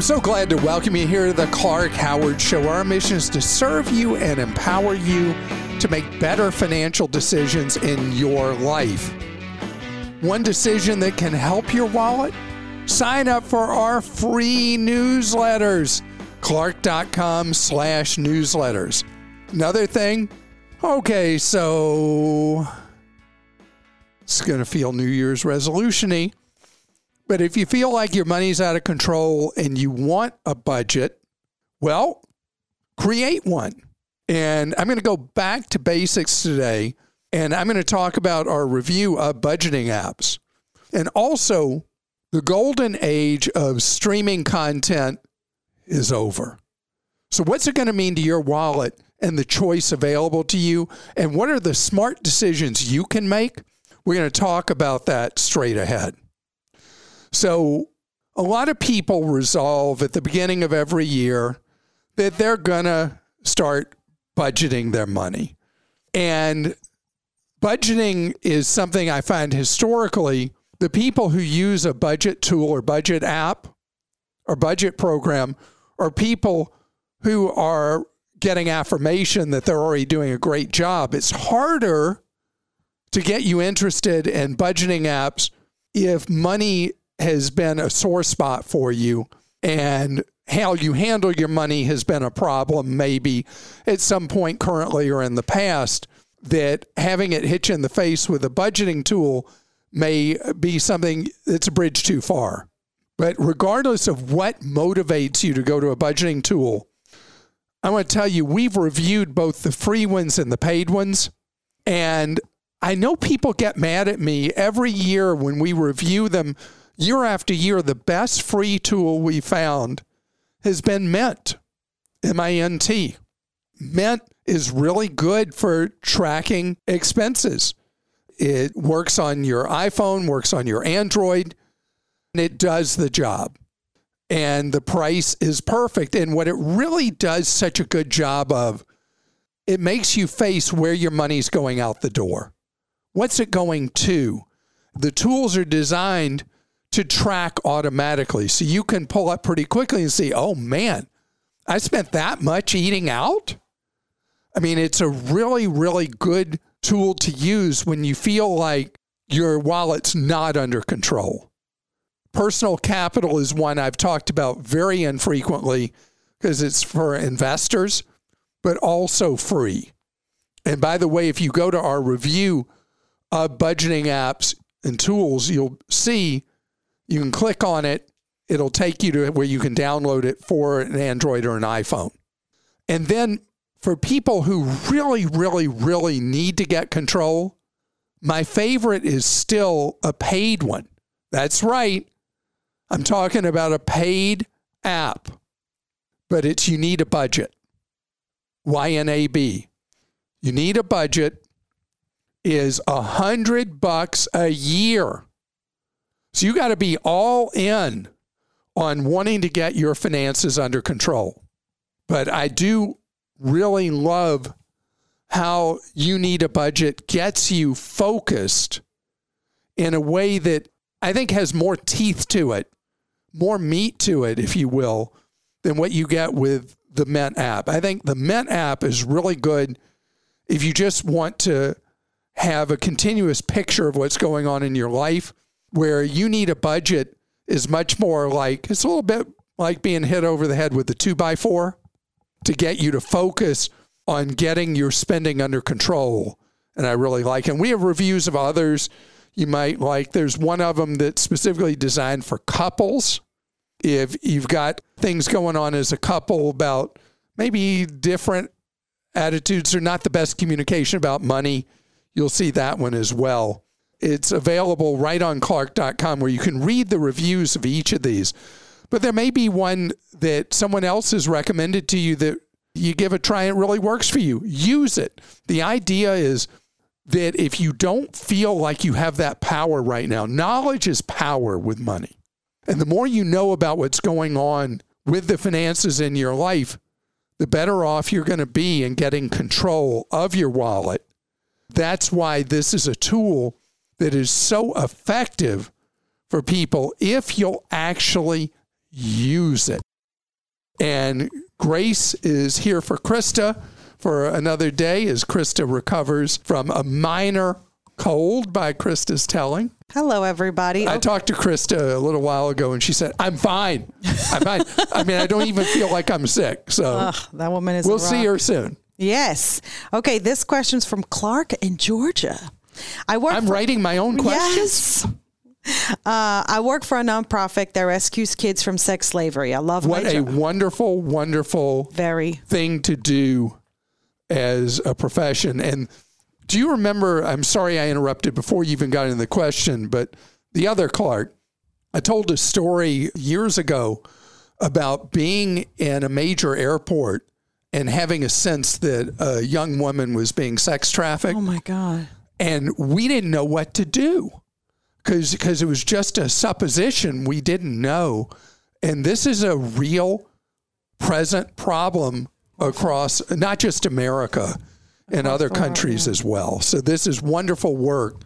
I'm so glad to welcome you here to the Clark Howard Show. Our mission is to serve you and empower you to make better financial decisions in your life. One decision that can help your wallet? Sign up for our free newsletters, clark.com slash newsletters. Another thing, okay, so it's going to feel New Year's resolution-y. But if you feel like your money's out of control and you want a budget, well, create one. And I'm going to go back to basics today and I'm going to talk about our review of budgeting apps. And also, the golden age of streaming content is over. So, what's it going to mean to your wallet and the choice available to you? And what are the smart decisions you can make? We're going to talk about that straight ahead. So, a lot of people resolve at the beginning of every year that they're going to start budgeting their money. And budgeting is something I find historically the people who use a budget tool or budget app or budget program are people who are getting affirmation that they're already doing a great job. It's harder to get you interested in budgeting apps if money has been a sore spot for you and how you handle your money has been a problem, maybe at some point currently or in the past, that having it hit you in the face with a budgeting tool may be something that's a bridge too far. But regardless of what motivates you to go to a budgeting tool, I want to tell you, we've reviewed both the free ones and the paid ones. And I know people get mad at me every year when we review them year after year, the best free tool we found has been Mint, M I N T. Mint is really good for tracking expenses. It works on your iPhone, works on your Android, and it does the job. And the price is perfect. And what it really does such a good job of, it makes you face where your money's going out the door. What's it going to? The tools are designed to track automatically. So you can pull up pretty quickly and see, oh man, I spent that much eating out. I mean, it's a really, really good tool to use when you feel like your wallet's not under control. Personal capital is one I've talked about very infrequently because it's for investors, but also free. And by the way, if you go to our review of budgeting apps and tools, you'll see you can click on it, it'll take you to where you can download it for an Android or an iPhone. And then for people who really, really, really need to get control, my favorite is still a paid one. That's right. I'm talking about a paid app, but it's you need a budget. YNAB. You need a budget is a hundred bucks a year. So you got to be all in on wanting to get your finances under control. But I do really love how you need a budget gets you focused in a way that I think has more teeth to it, more meat to it, if you will, than what you get with the Mint app. I think the Mint app is really good if you just want to have a continuous picture of what's going on in your life where you need a budget is much more like it's a little bit like being hit over the head with the two by four to get you to focus on getting your spending under control. And I really like. And we have reviews of others you might like. There's one of them that's specifically designed for couples. If you've got things going on as a couple about maybe different attitudes or not the best communication about money, you'll see that one as well. It's available right on clark.com where you can read the reviews of each of these. But there may be one that someone else has recommended to you that you give a try and it really works for you. Use it. The idea is that if you don't feel like you have that power right now, knowledge is power with money. And the more you know about what's going on with the finances in your life, the better off you're going to be in getting control of your wallet. That's why this is a tool that is so effective for people if you'll actually use it. And Grace is here for Krista for another day as Krista recovers from a minor cold by Krista's telling. Hello, everybody. I oh. talked to Krista a little while ago and she said, I'm fine. I'm fine. I mean, I don't even feel like I'm sick. So Ugh, that woman is. we'll see rock. her soon. Yes. Okay. This question's from Clark in Georgia. I work. I'm for- writing my own questions. Yes. Uh, I work for a nonprofit that rescues kids from sex slavery. I love What a wonderful, wonderful Very. thing to do as a profession. And do you remember? I'm sorry I interrupted before you even got into the question, but the other Clark, I told a story years ago about being in a major airport and having a sense that a young woman was being sex trafficked Oh my God. And we didn't know what to do because because it was just a supposition we didn't know. And this is a real present problem across not just America and other countries as well. So this is wonderful work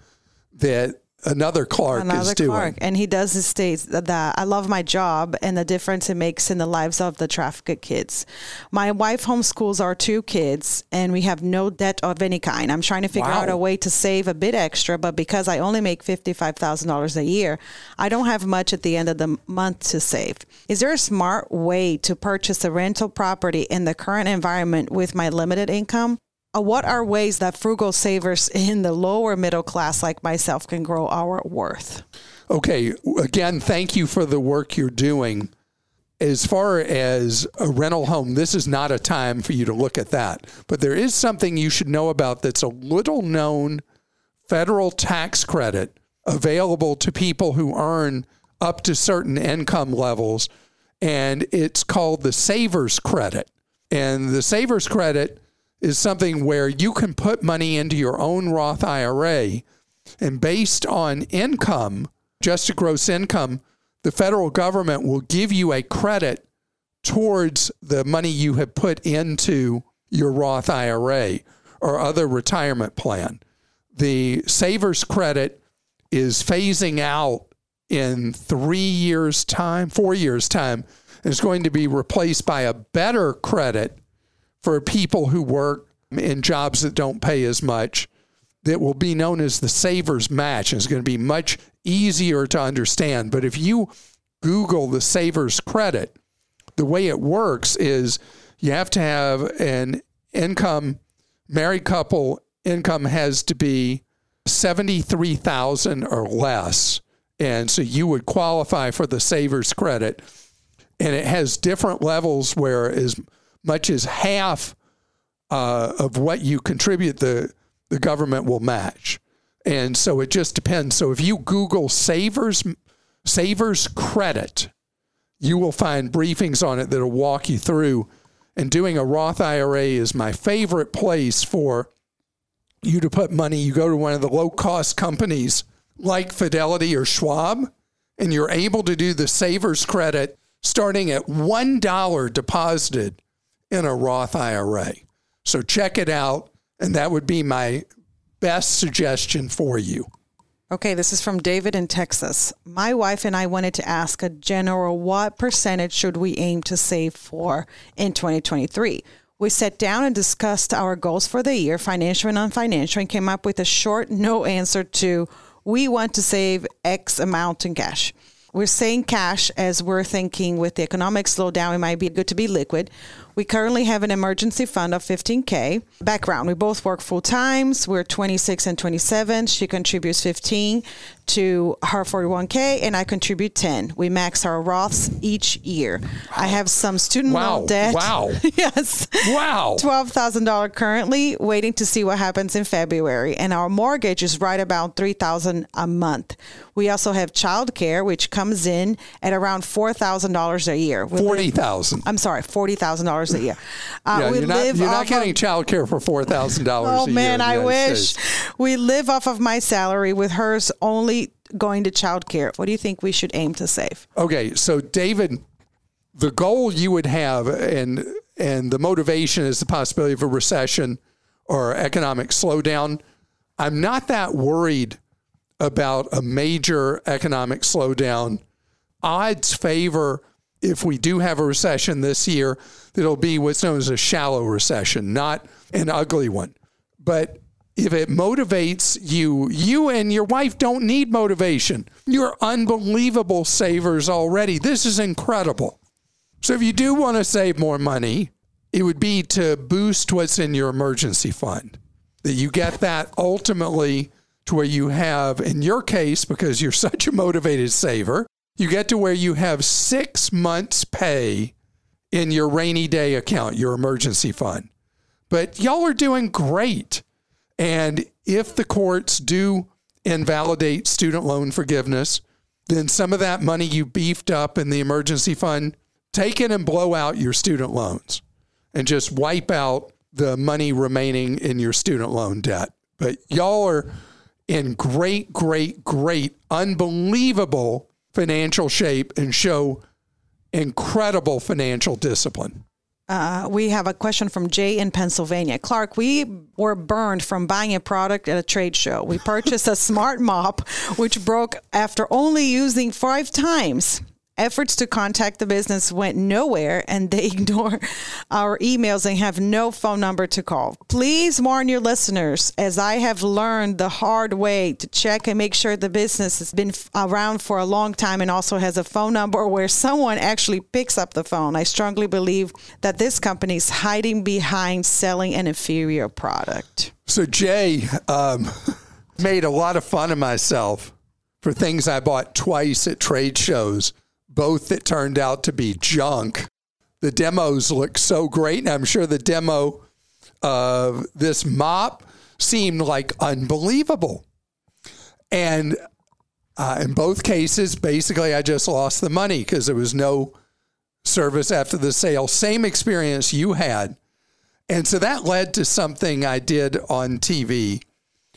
that another Clark is Another doing Clark, and he does his states that, I love my job and the difference it makes in the lives of the trafficked kids. My wife homeschools our two kids, and we have no debt of any kind. I'm trying to figure Wow. out a way to save a bit extra, but because I only make fifty-five thousand dollars a year, I don't have much at the end of the month to save. Is there a smart way to purchase a rental property in the current environment with my limited income? Uh, What are ways that frugal savers in the lower middle class like myself can grow our worth? Okay. Again, thank you for the work you're doing. As far as a rental home, this is not a time for you to look at that. But there is something you should know about that's a little known federal tax credit available to people who earn up to certain income levels. And it's called the Savers Credit. And the Savers Credit is something where you can put money into your own Roth IRA. And based on income, just a gross income, the federal government will give you a credit towards the money you have put into your Roth IRA or other retirement plan. The Savers Credit is phasing out in three years' time, four years' time, and is going to be replaced by a better credit for people who work in jobs that don't pay as much that will be known as the Savers Match. It's going to be much easier to understand. But if you Google the Savers Credit, the way it works is you have to have an income, married couple income has to be 73,000 or less. And so you would qualify for the Savers Credit. And it has different levels where as much as half uh, of what you contribute, the, the government will match. And so it just depends. So if you Google Savers, Savers Credit, you will find briefings on it that'll walk you through. And doing a Roth IRA is my favorite place for you to put money. You go to one of the low cost companies like Fidelity or Schwab, and you're able to do the Savers Credit starting at $1 deposited in a Roth IRA. So check it out. And that would be my best suggestion for you. Okay, this is from David in Texas. My wife and I wanted to ask a general what percentage should we aim to save for in 2023? We sat down and discussed our goals for the year, financial and non-financial, and came up with a short no answer to we want to save X amount in cash. We're saying cash as we're thinking with the economic slowdown, it might be good to be liquid. We currently have an emergency fund of 15K. Background we both work full times. We're 26 and 27. She contributes 15 to her 401K, and I contribute 10. We max our Roths each year. I have some student Wow. loan debt. Wow. yes. Wow. $12,000 currently, waiting to see what happens in February. And our mortgage is right about 3000 a month. We also have childcare, which comes in at around $4,000 a year. We live- 40000 I'm sorry, $40,000 a year. Uh, yeah, we you're not, live you're not getting of- child care for $4,000 Oh a year. in man, I wish. States. We live off of my salary with hers only going to childcare. What do you think we should aim to save? Okay, so David, the goal you would have and and the motivation is the possibility of a recession or economic slowdown. I'm not that worried about a major economic slowdown. Odds favor if we do have a recession this year, it'll be what's known as a shallow recession, not an ugly one. But if it motivates you, you and your wife don't need motivation. You're unbelievable savers already. This is incredible. So if you do want to save more money, it would be to boost what's in your emergency fund. That you get that ultimately to where you have, in your case, because you're such a motivated saver, you get to where you have six months' pay in your rainy day account, your emergency fund. But y'all are doing great. And if the courts do invalidate student loan forgiveness, then some of that money you beefed up in the emergency fund, take it and blow out your student loans and just wipe out the money remaining in your student loan debt. But y'all are in great, great, great, unbelievable financial shape and show incredible financial discipline. Uh, we have a question from Jay in Pennsylvania. Clark, we were burned from buying a product at a trade show. We purchased a smart mop, which broke after only using five times. Efforts to contact the business went nowhere and they ignore our emails and have no phone number to call. Please warn your listeners, as I have learned the hard way to check and make sure the business has been around for a long time and also has a phone number where someone actually picks up the phone. I strongly believe that this company is hiding behind selling an inferior product. So, Jay um, made a lot of fun of myself for things I bought twice at trade shows both that turned out to be junk. The demos look so great, and I'm sure the demo of this mop seemed like unbelievable. And uh, in both cases, basically, I just lost the money because there was no service after the sale. Same experience you had. And so that led to something I did on TV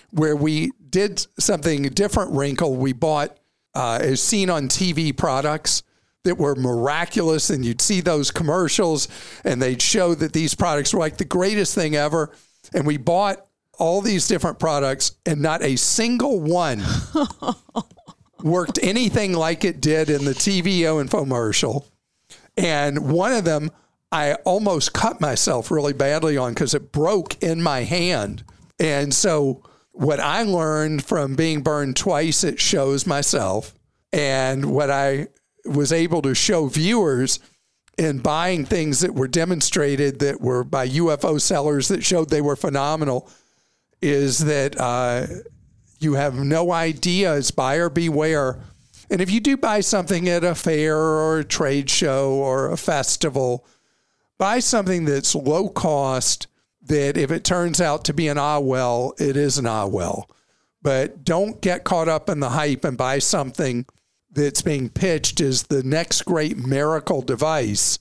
where we did something different wrinkle. We bought, uh, as seen on TV products, that were miraculous. And you'd see those commercials and they'd show that these products were like the greatest thing ever. And we bought all these different products and not a single one worked anything like it did in the TVO infomercial. And one of them, I almost cut myself really badly on because it broke in my hand. And so, what I learned from being burned twice at shows myself, and what I was able to show viewers in buying things that were demonstrated that were by UFO sellers that showed they were phenomenal is that uh, you have no idea as buyer beware. And if you do buy something at a fair or a trade show or a festival, buy something that's low cost that if it turns out to be an ah well, it is an ah well. But don't get caught up in the hype and buy something that's being pitched as the next great miracle device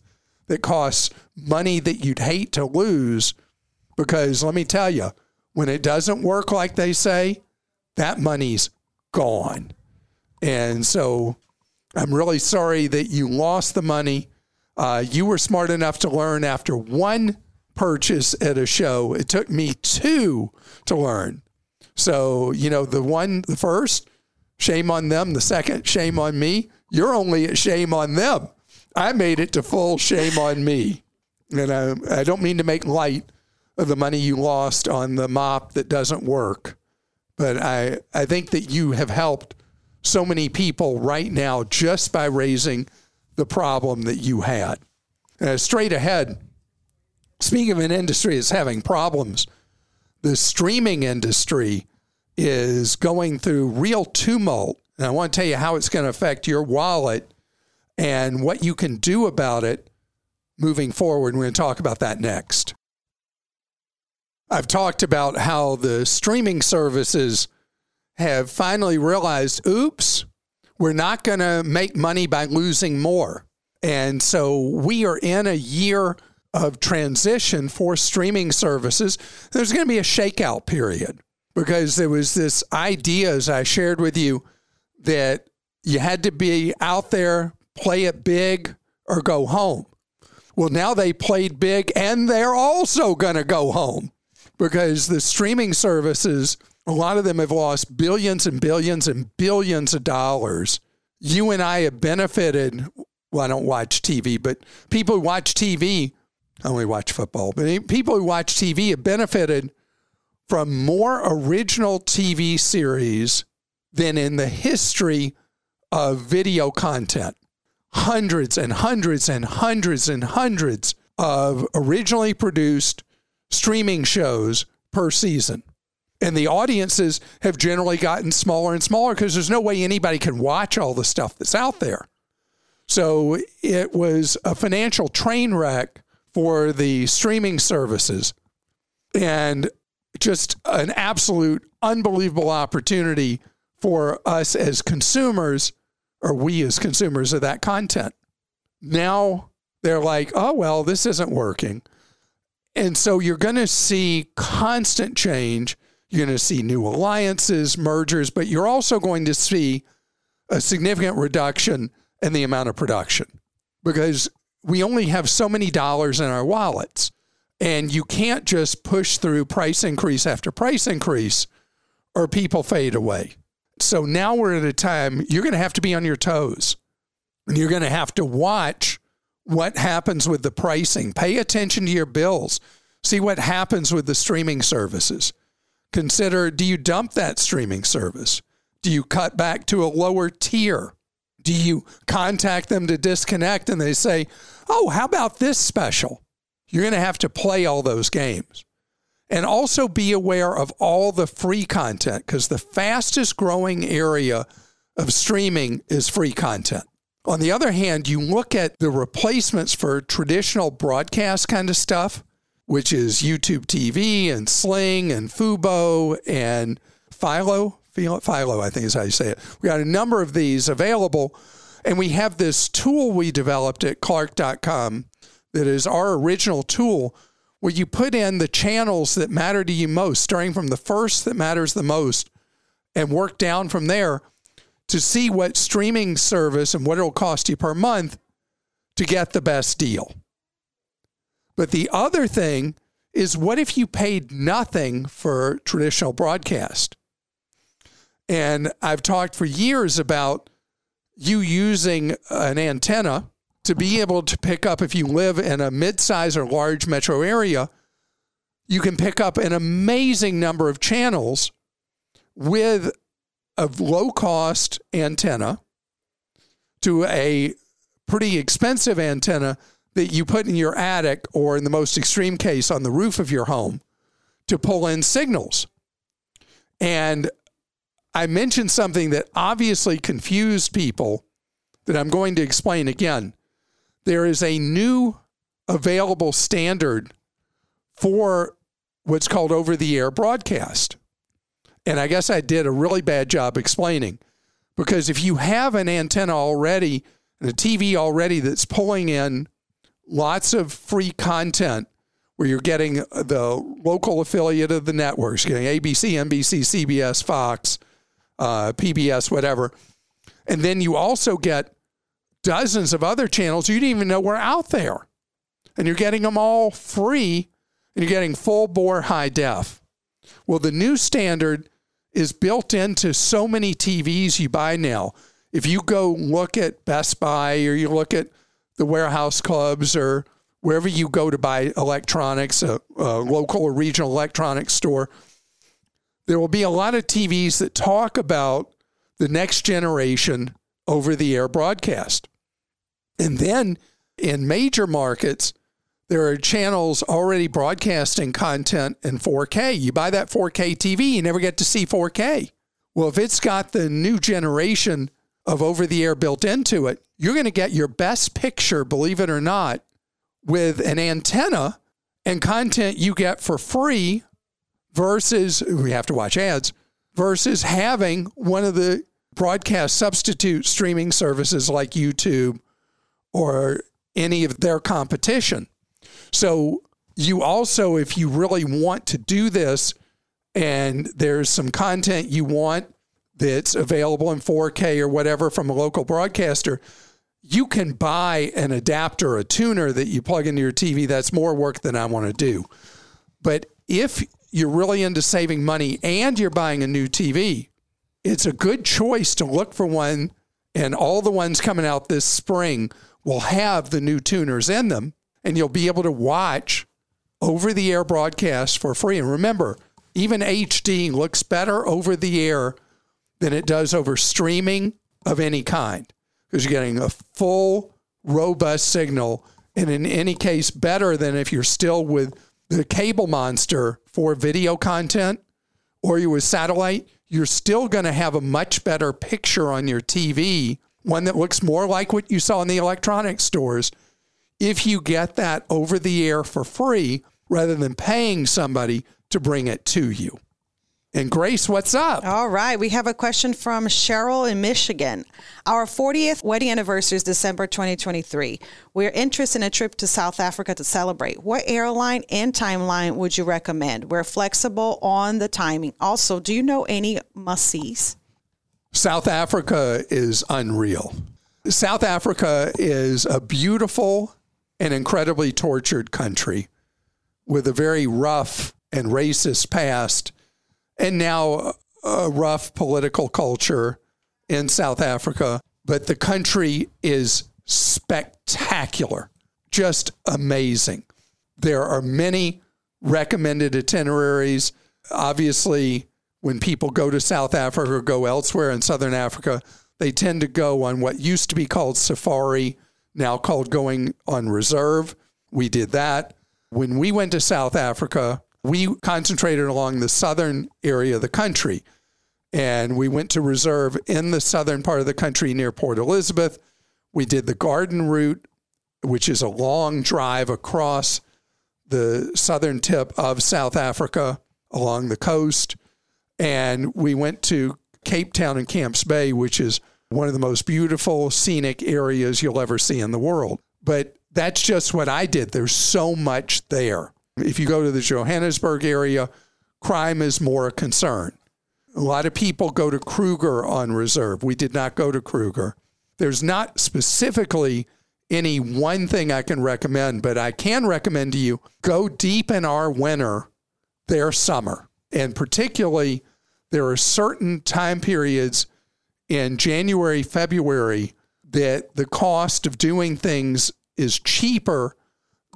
that costs money that you'd hate to lose. Because let me tell you, when it doesn't work like they say, that money's gone. And so I'm really sorry that you lost the money. Uh, you were smart enough to learn after one purchase at a show. It took me two to learn. So, you know, the one, the first, Shame on them. The second, shame on me. You're only at shame on them. I made it to full shame on me. And I, I don't mean to make light of the money you lost on the mop that doesn't work, but I, I think that you have helped so many people right now just by raising the problem that you had. Uh, straight ahead, speaking of an industry that's having problems, the streaming industry is going through real tumult. And I want to tell you how it's going to affect your wallet and what you can do about it moving forward. We're going to talk about that next. I've talked about how the streaming services have finally realized oops, we're not going to make money by losing more. And so we are in a year of transition for streaming services. There's going to be a shakeout period because there was this idea, as I shared with you, that you had to be out there, play it big, or go home. Well, now they played big and they're also going to go home because the streaming services, a lot of them have lost billions and billions and billions of dollars. You and I have benefited well, I don't watch TV, but people who watch TV, I only watch football, but people who watch TV have benefited from more original TV series than in the history of video content. Hundreds and hundreds and hundreds and hundreds of originally produced streaming shows per season. And the audiences have generally gotten smaller and smaller because there's no way anybody can watch all the stuff that's out there. So it was a financial train wreck for the streaming services and just an absolute unbelievable opportunity for us as consumers, or we as consumers of that content. Now they're like, oh, well, this isn't working. And so you're going to see constant change. You're going to see new alliances, mergers, but you're also going to see a significant reduction in the amount of production because we only have so many dollars in our wallets. And you can't just push through price increase after price increase or people fade away. So now we're at a time you're going to have to be on your toes and you're going to have to watch what happens with the pricing. Pay attention to your bills. See what happens with the streaming services. Consider do you dump that streaming service? Do you cut back to a lower tier? Do you contact them to disconnect and they say, oh, how about this special? You're going to have to play all those games. And also be aware of all the free content because the fastest growing area of streaming is free content. On the other hand, you look at the replacements for traditional broadcast kind of stuff, which is YouTube TV and Sling and Fubo and Philo. Philo, I think is how you say it. We got a number of these available. And we have this tool we developed at Clark.com that is our original tool where you put in the channels that matter to you most, starting from the first that matters the most, and work down from there to see what streaming service and what it'll cost you per month to get the best deal. But the other thing is what if you paid nothing for traditional broadcast? And I've talked for years about you using an antenna to be mm-hmm. able to pick up if you live in a mid-size or large metro area, you can pick up an amazing number of channels with a low cost antenna to a pretty expensive antenna that you put in your attic or in the most extreme case on the roof of your home to pull in signals. And I mentioned something that obviously confused people that I'm going to explain again there is a new available standard for what's called over the air broadcast. And I guess I did a really bad job explaining because if you have an antenna already and a TV already that's pulling in lots of free content where you're getting the local affiliate of the networks, getting ABC, NBC, CBS, Fox, uh, PBS, whatever. And then you also get dozens of other channels you didn't even know were out there. And you're getting them all free and you're getting full bore high def. Well, the new standard is built into so many TVs you buy now. If you go look at Best Buy or you look at the warehouse clubs or wherever you go to buy electronics, a, a local or regional electronics store, there will be a lot of TVs that talk about the next generation over the air broadcast. And then in major markets, there are channels already broadcasting content in 4K. You buy that 4K TV, you never get to see 4K. Well, if it's got the new generation of over the air built into it, you're going to get your best picture, believe it or not, with an antenna and content you get for free versus we have to watch ads versus having one of the broadcast substitute streaming services like YouTube or any of their competition. So you also, if you really want to do this and there's some content you want that's available in 4K or whatever from a local broadcaster, you can buy an adapter, a tuner that you plug into your TV. That's more work than I want to do. But if you're really into saving money and you're buying a new TV, it's a good choice to look for one. And all the ones coming out this spring will have the new tuners in them, and you'll be able to watch over the air broadcasts for free. And remember, even HD looks better over the air than it does over streaming of any kind because you're getting a full, robust signal. And in any case, better than if you're still with the cable monster for video content or you with satellite, you're still going to have a much better picture on your TV, one that looks more like what you saw in the electronics stores. If you get that over the air for free rather than paying somebody to bring it to you. And Grace, what's up? All right. We have a question from Cheryl in Michigan. Our 40th wedding anniversary is December 2023. We're interested in a trip to South Africa to celebrate. What airline and timeline would you recommend? We're flexible on the timing. Also, do you know any must sees? South Africa is unreal. South Africa is a beautiful and incredibly tortured country with a very rough and racist past and now a rough political culture in South Africa. But the country is spectacular, just amazing. There are many recommended itineraries. Obviously, when people go to South Africa or go elsewhere in Southern Africa, they tend to go on what used to be called safari, now called going on reserve. We did that. When we went to South Africa, we concentrated along the southern area of the country. And we went to reserve in the southern part of the country near Port Elizabeth. We did the garden route, which is a long drive across the southern tip of South Africa along the coast. And we went to Cape Town and Camps Bay, which is one of the most beautiful scenic areas you'll ever see in the world. But that's just what I did. There's so much there. If you go to the Johannesburg area, crime is more a concern. A lot of people go to Kruger on reserve. We did not go to Kruger. There's not specifically any one thing I can recommend, but I can recommend to you go deep in our winter, their summer. And particularly, there are certain time periods in January, February that the cost of doing things is cheaper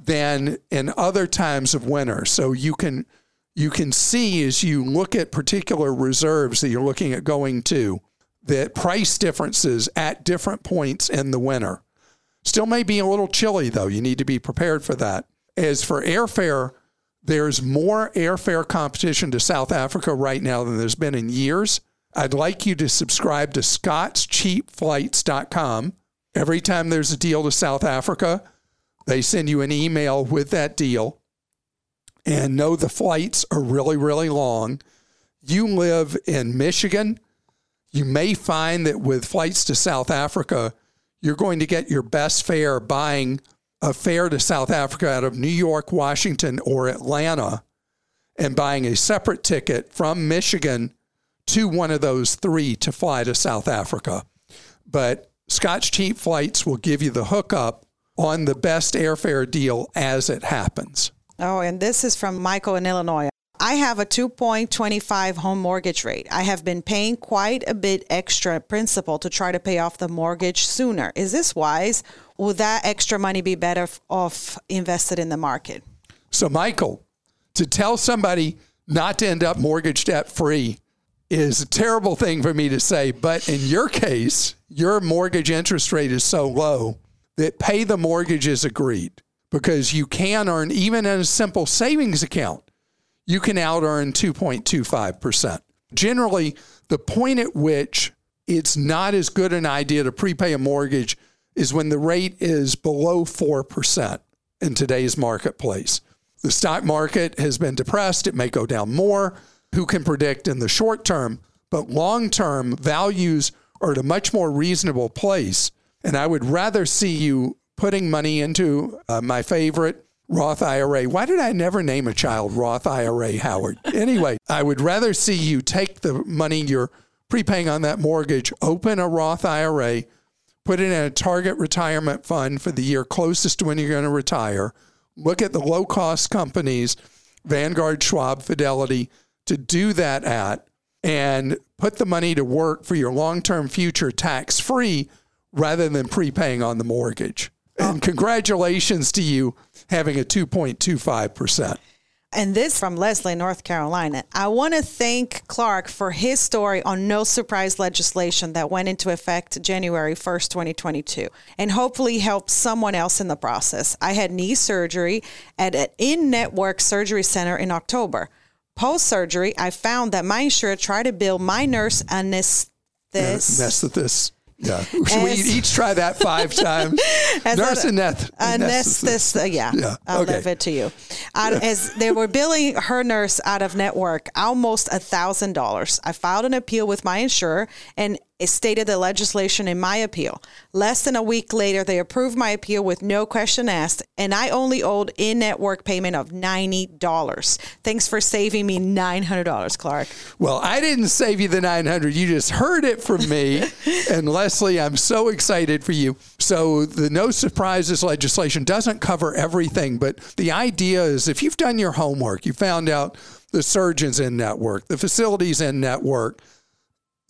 than in other times of winter. So you can you can see as you look at particular reserves that you're looking at going to that price differences at different points in the winter. Still may be a little chilly though. You need to be prepared for that. As for airfare, there's more airfare competition to South Africa right now than there's been in years. I'd like you to subscribe to scottscheapflights.com. Every time there's a deal to South Africa, they send you an email with that deal and know the flights are really, really long. You live in Michigan. You may find that with flights to South Africa, you're going to get your best fare buying a fare to South Africa out of New York, Washington, or Atlanta and buying a separate ticket from Michigan to one of those three to fly to South Africa. But Scott's Cheap Flights will give you the hookup on the best airfare deal as it happens. Oh, and this is from Michael in Illinois. I have a 2.25 home mortgage rate. I have been paying quite a bit extra principal to try to pay off the mortgage sooner. Is this wise? Will that extra money be better off invested in the market? So, Michael, to tell somebody not to end up mortgage debt free is a terrible thing for me to say. But in your case, your mortgage interest rate is so low that pay the mortgage is agreed because you can earn, even in a simple savings account, you can out earn 2.25%. Generally, the point at which it's not as good an idea to prepay a mortgage is when the rate is below 4% in today's marketplace. The stock market has been depressed. It may go down more. Who can predict in the short term? But long term, values are at a much more reasonable place and I would rather see you putting money into uh, my favorite Roth IRA. Why did I never name a child Roth IRA, Howard? anyway, I would rather see you take the money you're prepaying on that mortgage, open a Roth IRA, put it in a target retirement fund for the year closest to when you're going to retire. Look at the low cost companies, Vanguard, Schwab, Fidelity, to do that at and put the money to work for your long term future tax free rather than prepaying on the mortgage. And oh. congratulations to you having a 2.25%. And this from Leslie, North Carolina. I want to thank Clark for his story on no surprise legislation that went into effect January 1st, 2022, and hopefully help someone else in the process. I had knee surgery at an in network surgery center in October. Post surgery, I found that my insurer tried to bill my nurse anesthetist. Anesthetist. Yeah. Should we each try that five times? Nurse aneth- anesthetist. Uh, yeah. yeah. I'll okay. leave it to you. as they were billing her nurse out of network almost a thousand dollars. I filed an appeal with my insurer and it stated the legislation in my appeal. Less than a week later, they approved my appeal with no question asked, and I only owed in network payment of $90. Thanks for saving me $900, Clark. Well, I didn't save you the 900 You just heard it from me. and Leslie, I'm so excited for you. So, the no surprises legislation doesn't cover everything, but the idea is if you've done your homework, you found out the surgeons in network, the facilities in network,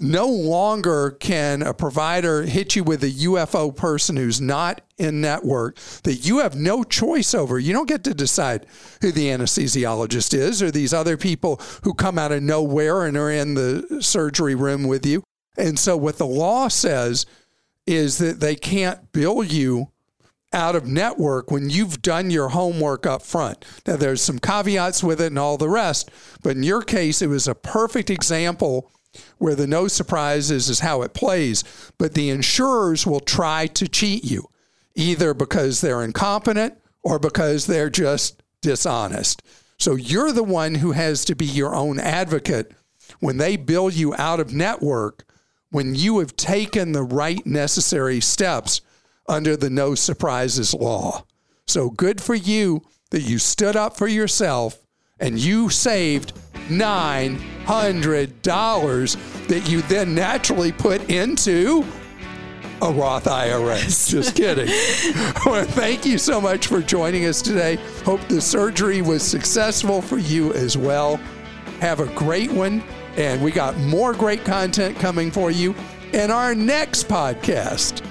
no longer can a provider hit you with a UFO person who's not in network that you have no choice over. You don't get to decide who the anesthesiologist is or these other people who come out of nowhere and are in the surgery room with you. And so, what the law says is that they can't bill you out of network when you've done your homework up front. Now, there's some caveats with it and all the rest, but in your case, it was a perfect example where the no surprises is how it plays, but the insurers will try to cheat you, either because they're incompetent or because they're just dishonest. So you're the one who has to be your own advocate when they bill you out of network when you have taken the right necessary steps under the no surprises law. So good for you that you stood up for yourself and you saved $900 that you then naturally put into a Roth IRA. Just kidding. well, thank you so much for joining us today. Hope the surgery was successful for you as well. Have a great one. And we got more great content coming for you in our next podcast.